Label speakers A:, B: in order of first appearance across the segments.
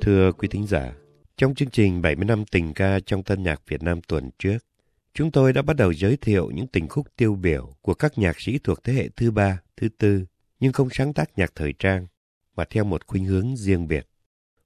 A: Thưa quý thính giả, trong chương trình 70 năm tình ca trong tân nhạc Việt Nam tuần trước, chúng tôi đã bắt đầu giới thiệu những tình khúc tiêu biểu của các nhạc sĩ thuộc thế hệ thứ ba, thứ tư, nhưng không sáng tác nhạc thời trang, mà theo một khuynh hướng riêng biệt.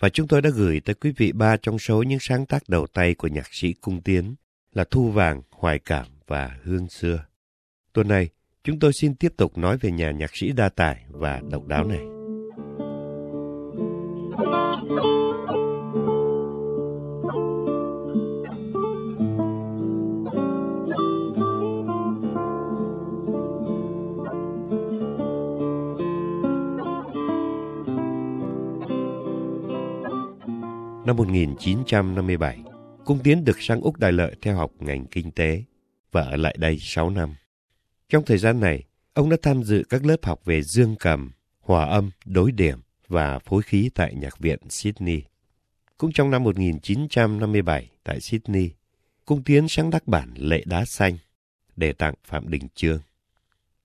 A: Và chúng tôi đã gửi tới quý vị ba trong số những sáng tác đầu tay của nhạc sĩ cung tiến là Thu Vàng, Hoài Cảm và Hương Xưa. Tuần này, chúng tôi xin tiếp tục nói về nhà nhạc sĩ đa tài và độc đáo này. 1957, Cung Tiến được sang Úc Đại Lợi theo học ngành kinh tế và ở lại đây 6 năm. Trong thời gian này, ông đã tham dự các lớp học về dương cầm, hòa âm, đối điểm và phối khí tại Nhạc viện Sydney. Cũng trong năm 1957 tại Sydney, Cung Tiến sáng tác bản Lệ Đá Xanh để tặng Phạm Đình Trương.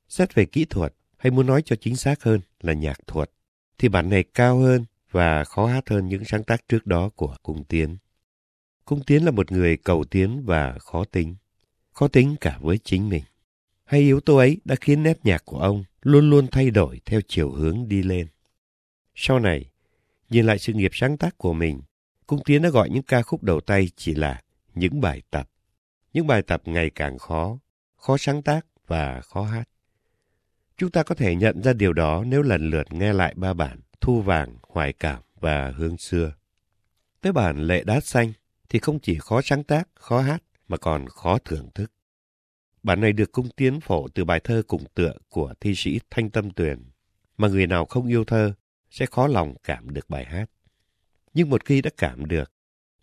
A: Xét về kỹ thuật, hay muốn nói cho chính xác hơn là nhạc thuật, thì bản này cao hơn và khó hát hơn những sáng tác trước đó của Cung Tiến. Cung Tiến là một người cầu tiến và khó tính, khó tính cả với chính mình. Hay yếu tố ấy đã khiến nét nhạc của ông luôn luôn thay đổi theo chiều hướng đi lên. Sau này, nhìn lại sự nghiệp sáng tác của mình, Cung Tiến đã gọi những ca khúc đầu tay chỉ là những bài tập. Những bài tập ngày càng khó, khó sáng tác và khó hát. Chúng ta có thể nhận ra điều đó nếu lần lượt nghe lại ba bản Thu Vàng, Hoài Cảm và Hương Xưa. Tới bản Lệ Đá Xanh thì không chỉ khó sáng tác, khó hát mà còn khó thưởng thức. Bản này được cung tiến phổ từ bài thơ cùng tựa của thi sĩ Thanh Tâm Tuyền, mà người nào không yêu thơ sẽ khó lòng cảm được bài hát. Nhưng một khi đã cảm được,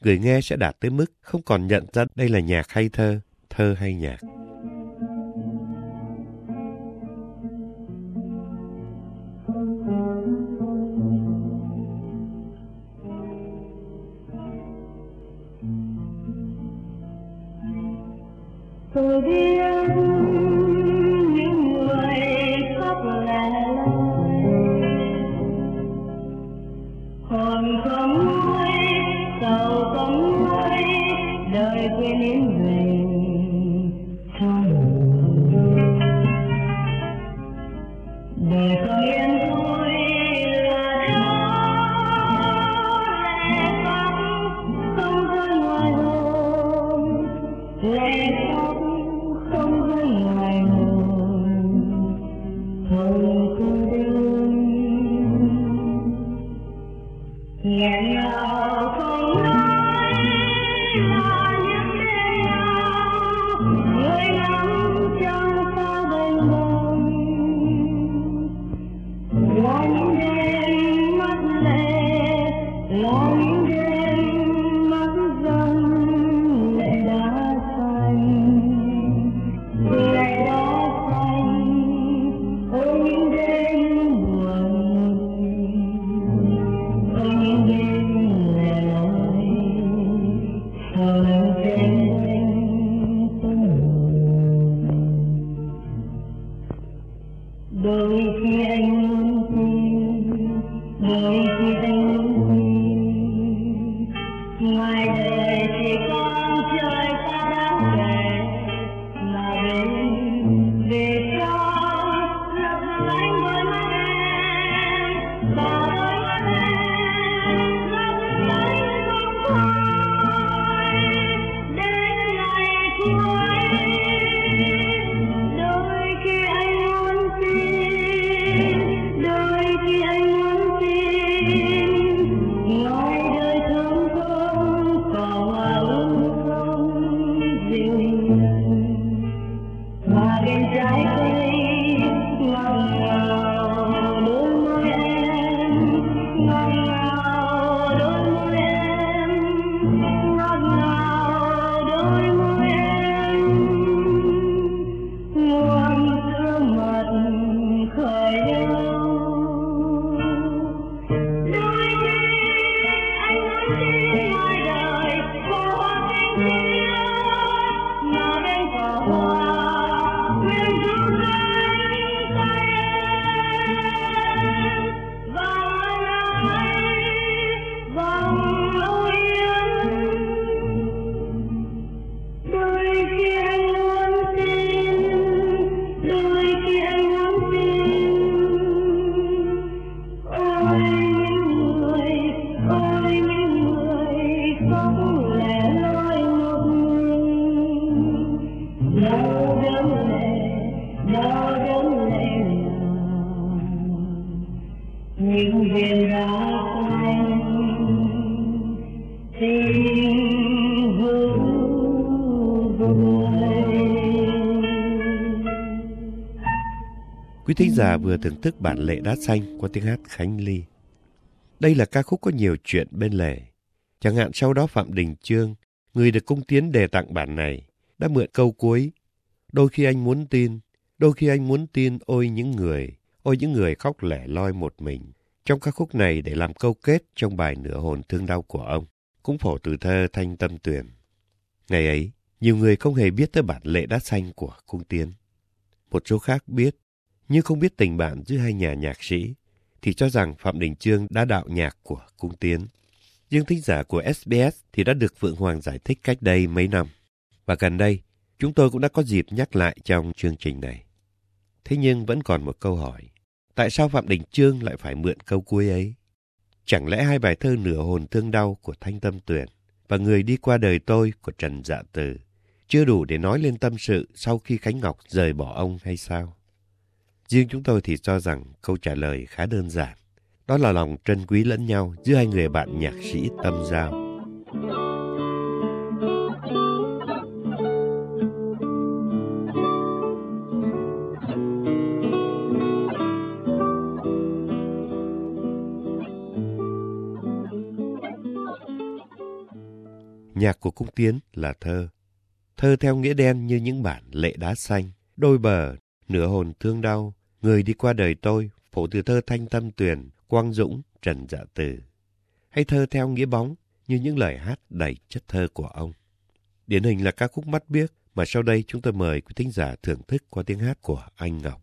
A: người nghe sẽ đạt tới mức không còn nhận ra đây là nhạc hay thơ, thơ hay nhạc.
B: Tôi Yeah. Sao lần you.
A: Quý thính giả vừa thưởng thức bản lệ đá xanh qua tiếng hát Khánh Ly. Đây là ca khúc có nhiều chuyện bên lề. Chẳng hạn sau đó Phạm Đình Chương, người được cung tiến đề tặng bản này, đã mượn câu cuối. Đôi khi anh muốn tin, đôi khi anh muốn tin ôi những người ôi những người khóc lẻ loi một mình. Trong các khúc này để làm câu kết trong bài nửa hồn thương đau của ông, cũng phổ từ thơ Thanh Tâm Tuyền. Ngày ấy, nhiều người không hề biết tới bản lệ đá xanh của cung tiến. Một số khác biết, nhưng không biết tình bạn giữa hai nhà nhạc sĩ, thì cho rằng Phạm Đình Trương đã đạo nhạc của cung tiến. Nhưng thính giả của SBS thì đã được Phượng Hoàng giải thích cách đây mấy năm. Và gần đây, chúng tôi cũng đã có dịp nhắc lại trong chương trình này. Thế nhưng vẫn còn một câu hỏi. Tại sao Phạm Đình Trương lại phải mượn câu cuối ấy? Chẳng lẽ hai bài thơ nửa hồn thương đau của Thanh Tâm Tuyền và Người đi qua đời tôi của Trần Dạ Từ chưa đủ để nói lên tâm sự sau khi Khánh Ngọc rời bỏ ông hay sao? Riêng chúng tôi thì cho rằng câu trả lời khá đơn giản. Đó là lòng trân quý lẫn nhau giữa hai người bạn nhạc sĩ tâm giao. Nhạc của Cung Tiến là thơ. Thơ theo nghĩa đen như những bản lệ đá xanh, đôi bờ, nửa hồn thương đau, người đi qua đời tôi, phổ từ thơ Thanh Tâm Tuyền, Quang Dũng, Trần Dạ Từ. Hay thơ theo nghĩa bóng như những lời hát đầy chất thơ của ông. Điển hình là ca khúc Mắt Biếc mà sau đây chúng tôi mời quý thính giả thưởng thức qua tiếng hát của anh Ngọc.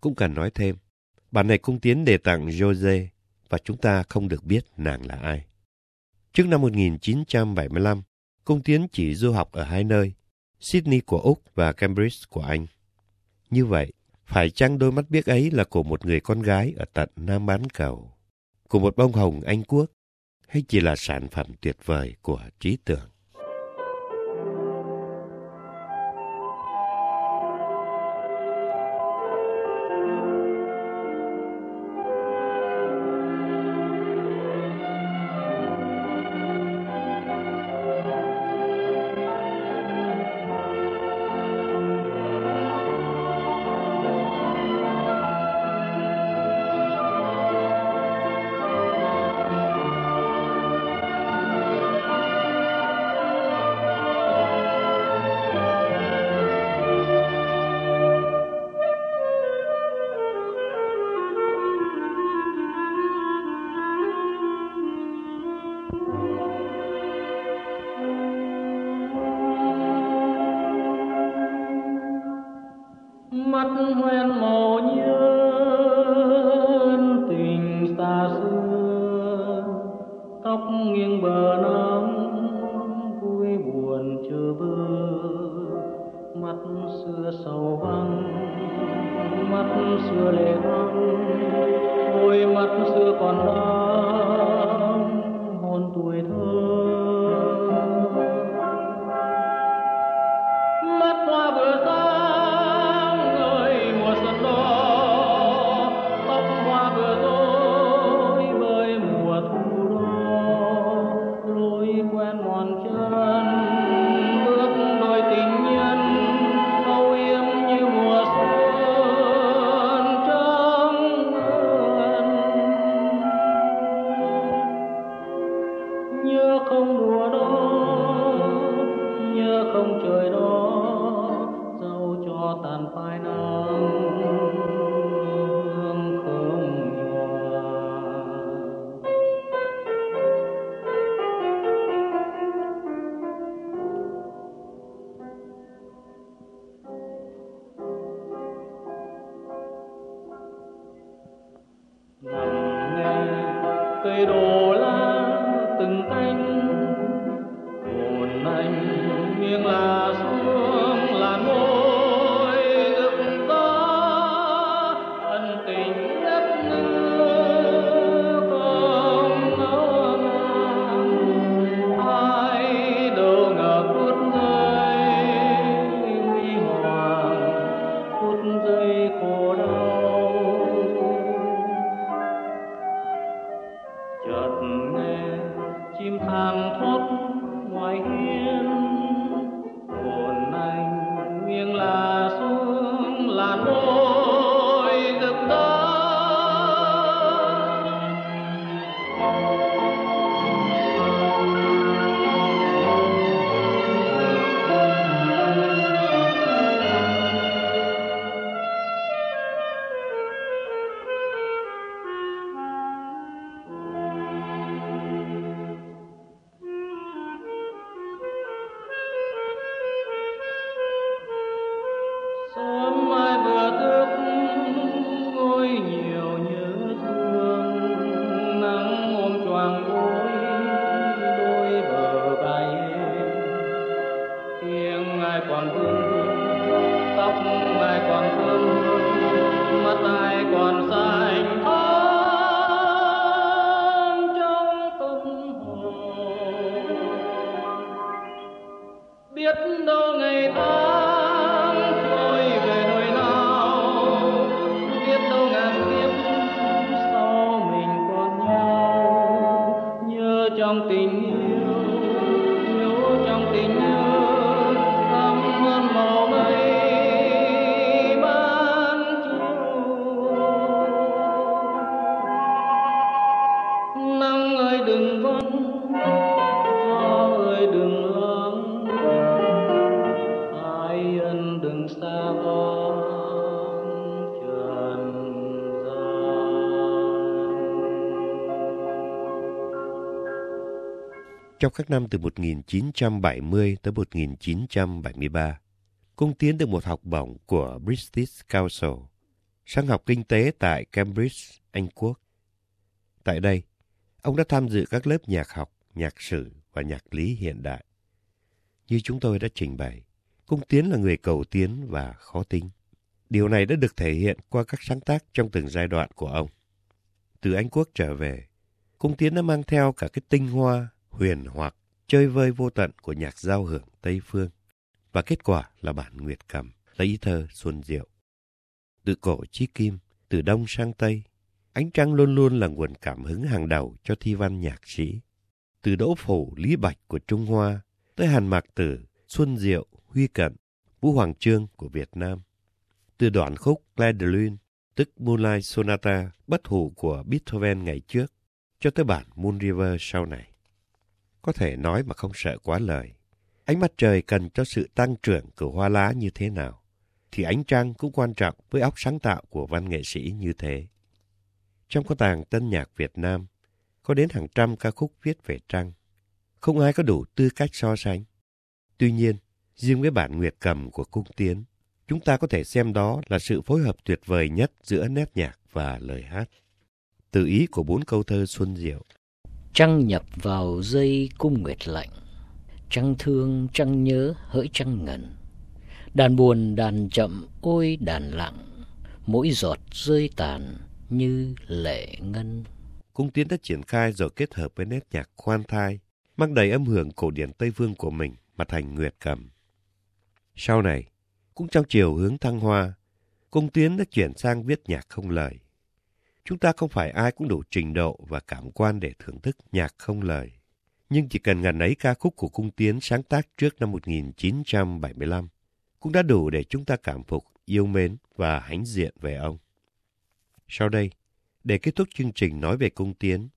A: Cũng cần nói thêm, bản này cung tiến đề tặng Jose và chúng ta không được biết nàng là ai. Trước năm 1975, công Tiến chỉ du học ở hai nơi, Sydney của Úc và Cambridge của Anh. Như vậy, phải chăng đôi mắt biếc ấy là của một người con gái ở tận Nam bán cầu, của một bông hồng Anh Quốc, hay chỉ là sản phẩm tuyệt vời của trí tưởng?
C: Mắt hoen màu nhớ tình xa xưa. Tóc nghiêng bờ nắng vui buồn chờ bơ. Mắt xưa sầu vắng, mắt xưa lệ vắng, đôi mắt xưa còn đó chợt nghe chim thang thoát ngoài hiên. Buồn anh nghiêng lại trong tình Trong
A: các năm từ 1970 tới 1973, Cung Tiến được một học bổng của British Council sang học kinh tế tại Cambridge, Anh Quốc. Tại đây, ông đã tham dự các lớp nhạc học, nhạc sử và nhạc lý hiện đại. Như chúng tôi đã trình bày, Cung Tiến là người cầu tiến và khó tính. Điều này đã được thể hiện qua các sáng tác trong từng giai đoạn của ông. Từ Anh Quốc trở về, Cung Tiến đã mang theo cả cái tinh hoa, huyền hoặc, chơi vơi vô tận của nhạc giao hưởng Tây Phương. Và kết quả là bản Nguyệt Cầm, lấy thơ Xuân Diệu. Từ cổ chí kim, từ đông sang tây, ánh trăng luôn luôn là nguồn cảm hứng hàng đầu cho thi văn nhạc sĩ. Từ đỗ phủ Lý Bạch của Trung Hoa tới Hàn Mạc Tử, Xuân Diệu, Huy Cận, Vũ Hoàng Trương của Việt Nam. Từ đoạn khúc Clair tức Moonlight Sonata, bất hủ của Beethoven ngày trước, cho tới bản Moon River sau này. Có thể nói mà không sợ quá lời. Ánh mặt trời cần cho sự tăng trưởng của hoa lá như thế nào, thì ánh trăng cũng quan trọng với óc sáng tạo của văn nghệ sĩ như thế. Trong kho tàng tân nhạc Việt Nam, có đến hàng trăm ca khúc viết về trăng. Không ai có đủ tư cách so sánh. Tuy nhiên, riêng với bản Nguyệt Cầm của Cung Tiến, chúng ta có thể xem đó là sự phối hợp tuyệt vời nhất giữa nét nhạc và lời hát. Từ ý của bốn câu thơ Xuân Diệu,
D: Trăng nhập vào dây cung nguyệt lạnh, trăng thương trăng nhớ hỡi trăng ngần. Đàn buồn đàn chậm ôi đàn lặng, mỗi giọt rơi tàn như lệ ngân.
A: Cung Tiến đã triển khai rồi kết hợp với nét nhạc khoan thai, mang đầy âm hưởng cổ điển Tây Phương của mình mà thành Nguyệt Cầm. Sau này, cũng trong chiều hướng thăng hoa, Cung Tiến đã chuyển sang viết nhạc không lời. Chúng ta không phải ai cũng đủ trình độ và cảm quan để thưởng thức nhạc không lời. Nhưng chỉ cần ngần ấy ca khúc của Cung Tiến sáng tác trước năm 1975 cũng đã đủ để chúng ta cảm phục, yêu mến và hãnh diện về ông. Sau đây, để kết thúc chương trình nói về Cung Tiến,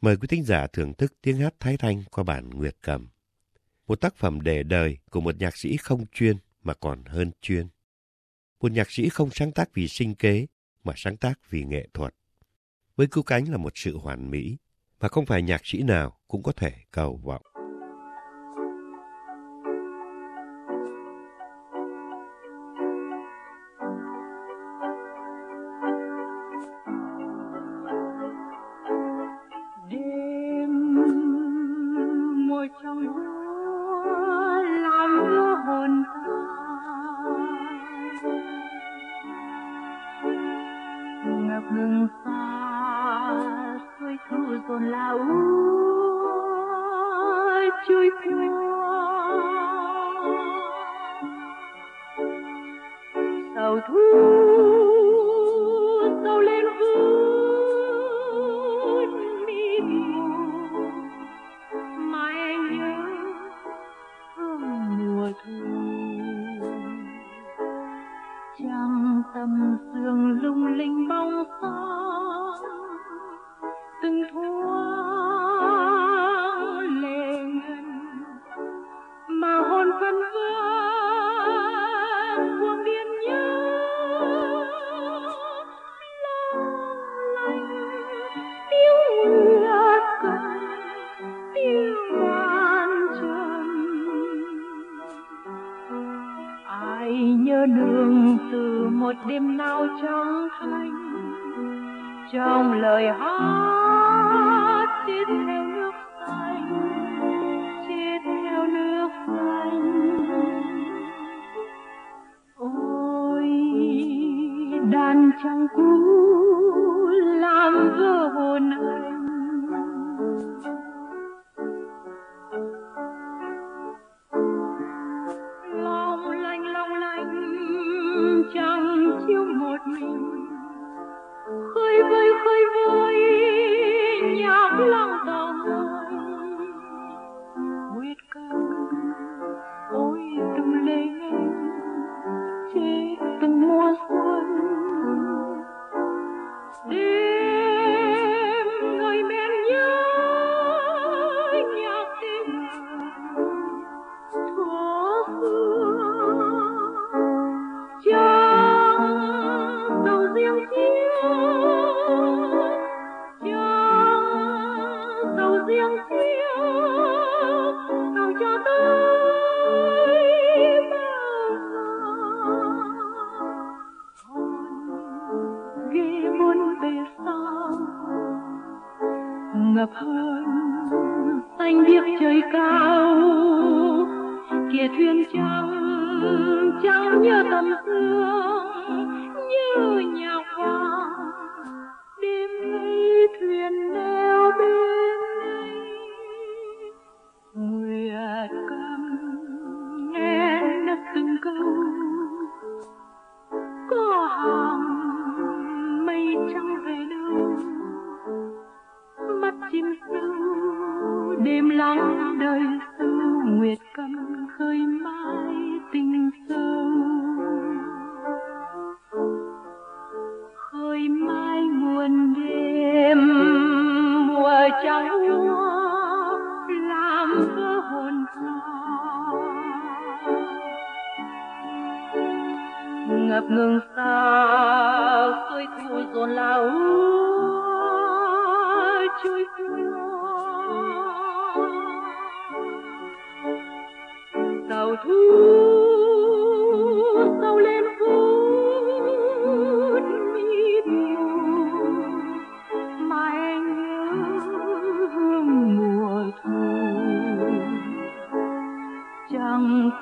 A: mời quý thính giả thưởng thức tiếng hát Thái Thanh qua bản Nguyệt Cầm. Một tác phẩm để đời của một nhạc sĩ không chuyên mà còn hơn chuyên. Một nhạc sĩ không sáng tác vì sinh kế mà sáng tác vì nghệ thuật. Với cứu cánh là một sự hoàn mỹ mà không phải nhạc sĩ nào cũng có thể cầu vọng.
E: Trong thanh, trong lời hát chết theo nước xanh chết theo nước xanh ôi, đàn trăng cũ làm vỡ hồn anh nguyệt cầm về sao ngập hơn xanh biếc trời cao kia thuyền trắng trắng như tầm sương như nhau. Nguyệt cầm khơi mãi.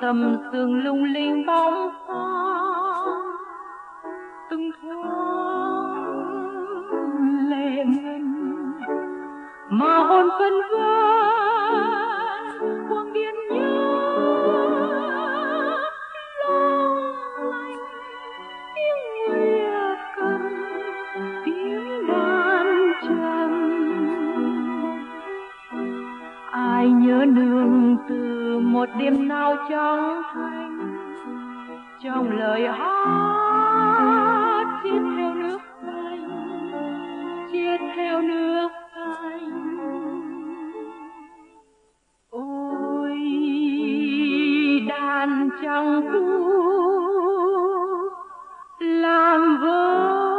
E: Trăng tầm sương lung linh bóng hoa, từng thoáng lệ ngân mà hồn phân vân một đêm nào trong thanh, trong lời hát chiết theo nước anh, chiết theo nước anh. Ôi, đàn trăng cu làm vơi